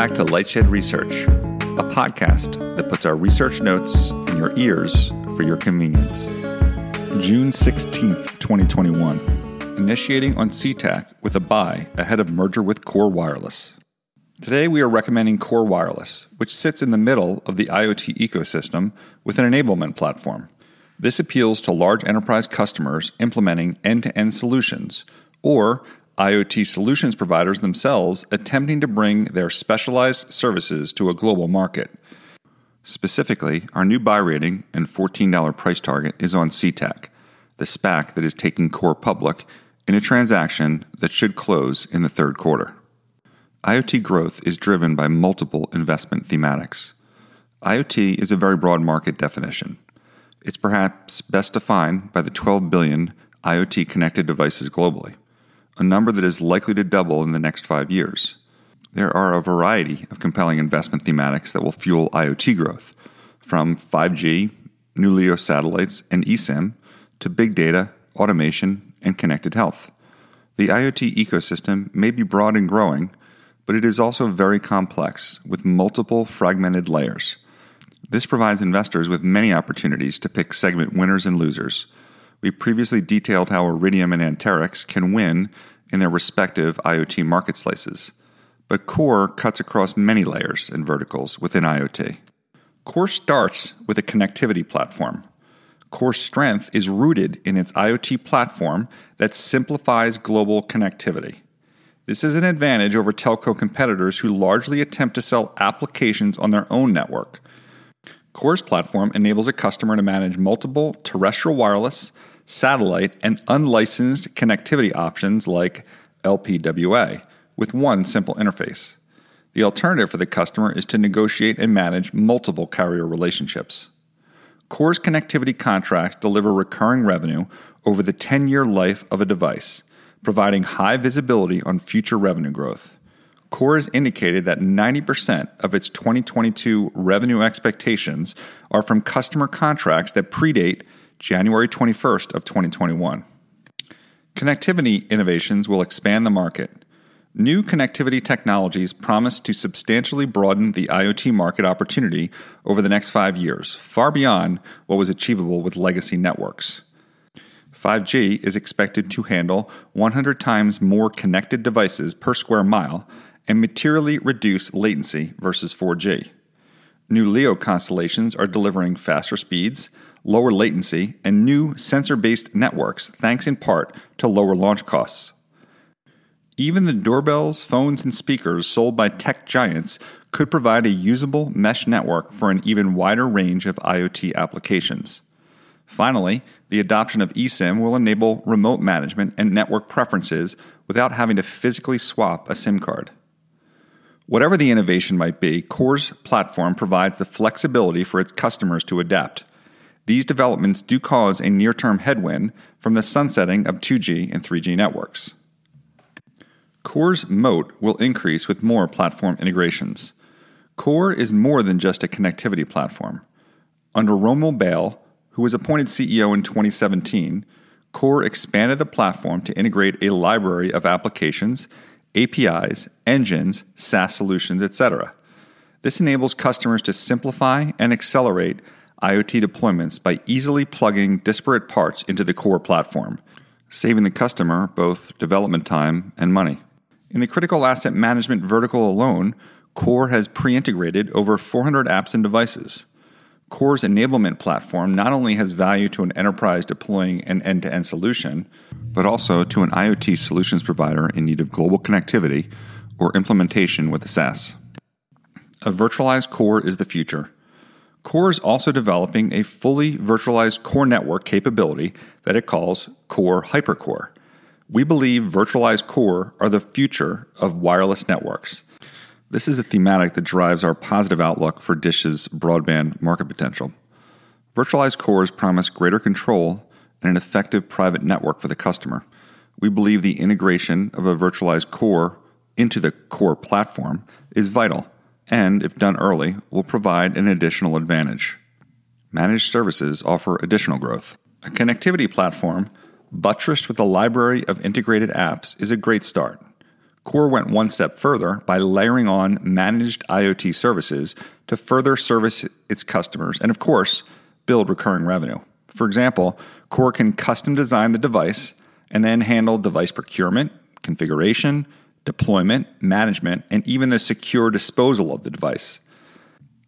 back to Lightshed Research, a podcast that puts our research notes in your ears for your convenience. June 16th, 2021. Initiating on CTAC with a buy ahead of merger with Kore Wireless. Today we are recommending Kore Wireless, which sits in the middle of the IoT ecosystem with an enablement platform. This appeals to large enterprise customers implementing end to end solutions or IoT solutions providers themselves attempting to bring their specialized services to a global market. Specifically, our new buy rating and $14 price target is on CTAC, the SPAC that is taking Kore public in a transaction that should close in the third quarter. IoT growth is driven by multiple investment thematics. IoT is a very broad market definition. It's perhaps best defined by the 12 billion IoT connected devices globally a number that is likely to double in the next five years. There are a variety of compelling investment thematics that will fuel IoT growth, from 5G, new LEO satellites, and eSIM to big data, automation, and connected health. The IoT ecosystem may be broad and growing, but it is also very complex with multiple fragmented layers. This provides investors with many opportunities to pick segment winners and losers. We previously detailed how Iridium and Anterix can win in their respective IoT market slices, but Kore cuts across many layers and verticals within IoT. Kore starts with a connectivity platform. Kore's strength is rooted in its IoT platform that simplifies global connectivity. This is an advantage over telco competitors who largely attempt to sell applications on their own network. Kore's platform enables a customer to manage multiple terrestrial wireless, satellite, and unlicensed connectivity options like LPWA with one simple interface. The alternative for the customer is to negotiate and manage multiple carrier relationships. Kore's connectivity contracts deliver recurring revenue over the 10 year life of a device, providing high visibility on future revenue growth. Kore has indicated that 90% of its 2022 revenue expectations are from customer contracts that predate January 21st of 2021. Connectivity innovations will expand the market. New connectivity technologies promise to substantially broaden the IoT market opportunity over the next 5 years, far beyond what was achievable with legacy networks. 5G is expected to handle 100 times more connected devices per square mile and materially reduce latency versus 4G. New LEO constellations are delivering faster speeds, lower latency, and new sensor based networks, thanks in part to lower launch costs. Even the doorbells, phones, and speakers sold by tech giants could provide a usable mesh network for an even wider range of IoT applications. Finally, the adoption of eSIM will enable remote management and network preferences without having to physically swap a SIM card. Whatever the innovation might be, Kore's platform provides the flexibility for its customers to adapt. These developments do cause a near term headwind from the sunsetting of 2G and 3G networks. Kore's moat will increase with more platform integrations. Kore is more than just a connectivity platform. Under Romil Bahl, who was appointed CEO in 2017, Kore expanded the platform to integrate a library of applications, APIs, engines, SaaS solutions, etc. This enables customers to simplify and accelerate IoT deployments by easily plugging disparate parts into the core platform, saving the customer both development time and money. In the critical asset management vertical alone, Kore has pre integrated over 400 apps and devices. Kore's enablement platform not only has value to an enterprise deploying an end to end solution, but also to an IoT solutions provider in need of global connectivity or implementation with a SaaS. A virtualized core is the future. Kore is also developing a fully virtualized core network capability that it calls Kore Hypercore. We believe virtualized core are the future of wireless networks. This is a thematic that drives our positive outlook for Dish's broadband market potential. Virtualized cores promise greater control and an effective private network for the customer. We believe the integration of a virtualized core into the core platform is vital and, if done early, will provide an additional advantage. Managed services offer additional growth. A connectivity platform, buttressed with a library of integrated apps, is a great start. Kore went one step further by layering on managed IoT services to further service its customers and, of course, build recurring revenue. For example, Kore can custom design the device and then handle device procurement, configuration, deployment, management, and even the secure disposal of the device.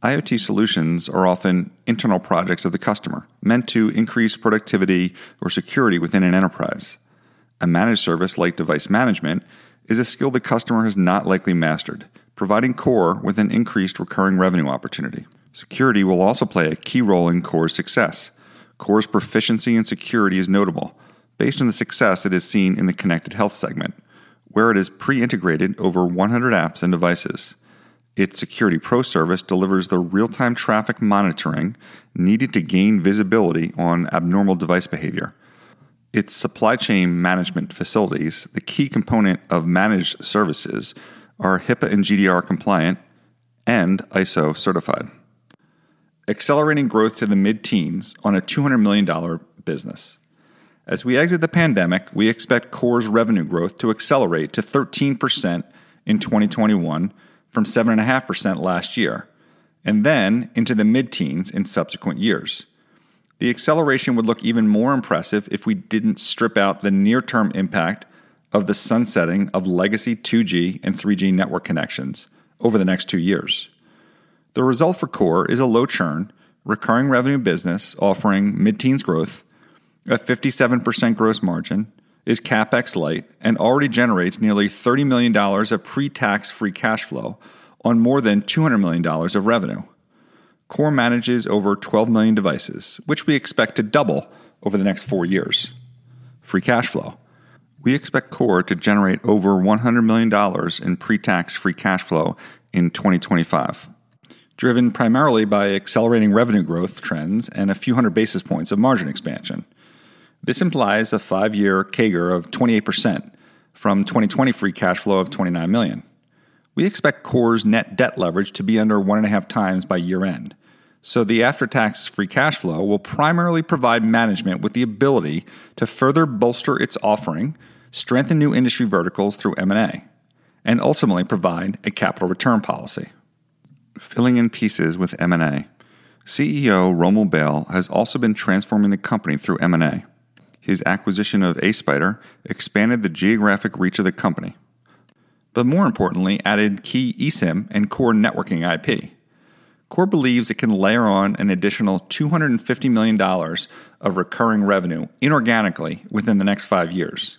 IoT solutions are often internal projects of the customer, meant to increase productivity or security within an enterprise. A managed service like device management is a skill the customer has not likely mastered, providing Kore with an increased recurring revenue opportunity. Security will also play a key role in Kore's success. Kore's proficiency in security is notable, based on the success it has seen in the connected health segment, where it is pre integrated over 100 apps and devices. Its Security Pro service delivers the real time traffic monitoring needed to gain visibility on abnormal device behavior. Its supply chain management facilities, the key component of managed services, are HIPAA and GDPR compliant and ISO certified. Accelerating growth to the mid teens on a $200 million business. As we exit the pandemic, we expect Kore's revenue growth to accelerate to 13% in 2021 from 7.5% last year, and then into the mid teens in subsequent years. The acceleration would look even more impressive if we didn't strip out the near term impact of the sunsetting of legacy 2G and 3G network connections over the next two years. The result for Kore is a low churn, recurring revenue business offering mid teens growth, a 57% gross margin, is capex light, and already generates nearly $30 million of pre tax free cash flow on more than $200 million of revenue. Kore manages over 12 million devices, which we expect to double over the next four years. Free cash flow. We expect Kore to generate over $100 million in pre tax free cash flow in 2025, driven primarily by accelerating revenue growth trends and a few hundred basis points of margin expansion. This implies a five year CAGR of 28% from 2020 free cash flow of 29 million. We expect Kore's net debt leverage to be under 1.5 times by year end. So the after tax free cash flow will primarily provide management with the ability to further bolster its offering, strengthen new industry verticals through M&A, and ultimately provide a capital return policy. Filling in pieces with M&A. CEO Romil Bahl has also been transforming the company through M&A his acquisition of ASpider expanded the geographic reach of the company, but more importantly, added key eSIM and core networking IP. Kore believes it can layer on an additional $250 million of recurring revenue inorganically within the next five years.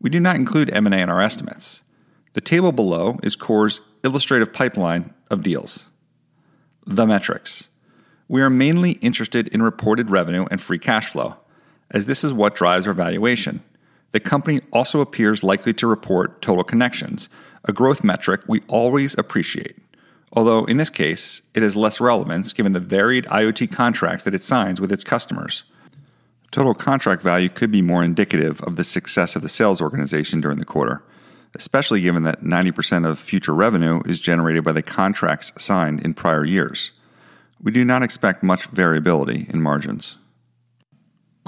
We do not include M&A in our estimates. The table below is Kore's illustrative pipeline of deals. The metrics. We are mainly interested in reported revenue and free cash flow as this is what drives our valuation. The company also appears likely to report total connections, a growth metric we always appreciate. Although in this case, it has less relevance given the varied IoT contracts that it signs with its customers. Total contract value could be more indicative of the success of the sales organization during the quarter, especially given that 90% of future revenue is generated by the contracts signed in prior years. We do not expect much variability in margins.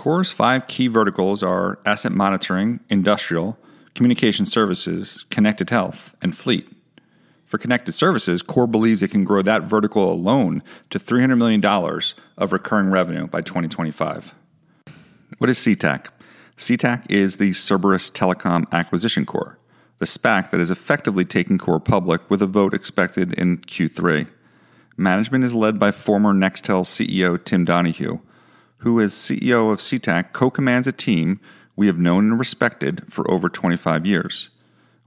Kore's five key verticals are asset monitoring, industrial, communication services, connected health, and fleet. For connected services, Kore believes it can grow that vertical alone to $300 million of recurring revenue by 2025. What is CTAC? CTAC is the Cerberus Telecom Acquisition Corp, the SPAC that is effectively taking Kore public with a vote expected in Q3. Management is led by former Nextel CEO Tim Donahue, who, as CEO of CTAC, co commands a team we have known and respected for over 25 years.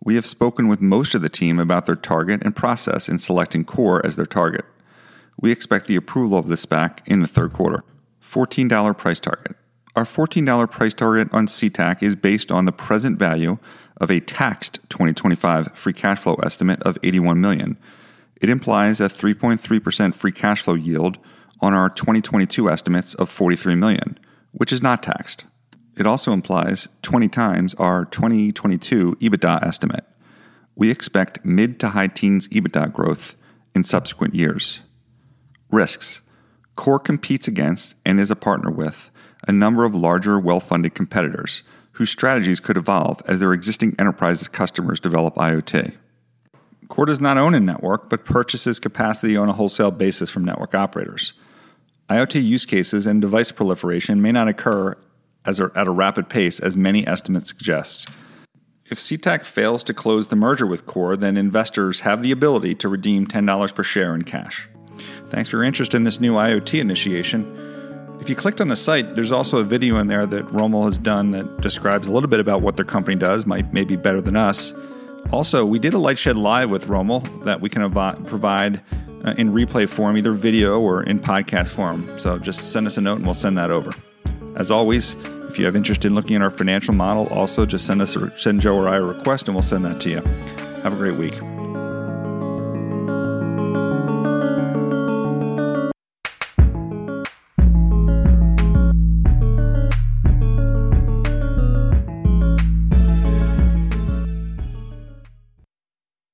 We have spoken with most of the team about their target and process in selecting Kore as their target. We expect the approval of this SPAC in the third quarter. $14 price target. Our $14 price target on CTAC is based on the present value of a taxed 2025 free cash flow estimate of 81 million. It implies a 3.3% free cash flow yield on our 2022 estimates of 43 million, which is not taxed. It also implies 20 times our 2022 EBITDA estimate. We expect mid to high teens EBITDA growth in subsequent years. Risks. Kore competes against and is a partner with a number of larger, well funded competitors, whose strategies could evolve as their existing enterprise customers develop IoT. Kore does not own a network, but purchases capacity on a wholesale basis from network operators. IoT use cases and device proliferation may not occur as a, at a rapid pace as many estimates suggest. If CTAC fails to close the merger with Kore, then investors have the ability to redeem $10 per share in cash. Thanks for your interest in this new IoT initiation. If you clicked on the site, there's also a video in there that Romil has done that describes a little bit about what their company does, might maybe better than us. Also, we did a light shed Live with Romil that we can av- provide uh, in replay form, either video or in podcast form. So just send us a note and we'll send that over. As always, if you have interest in looking at our financial model, also just send us a, send Joe or I a request and we'll send that to you. Have a great week.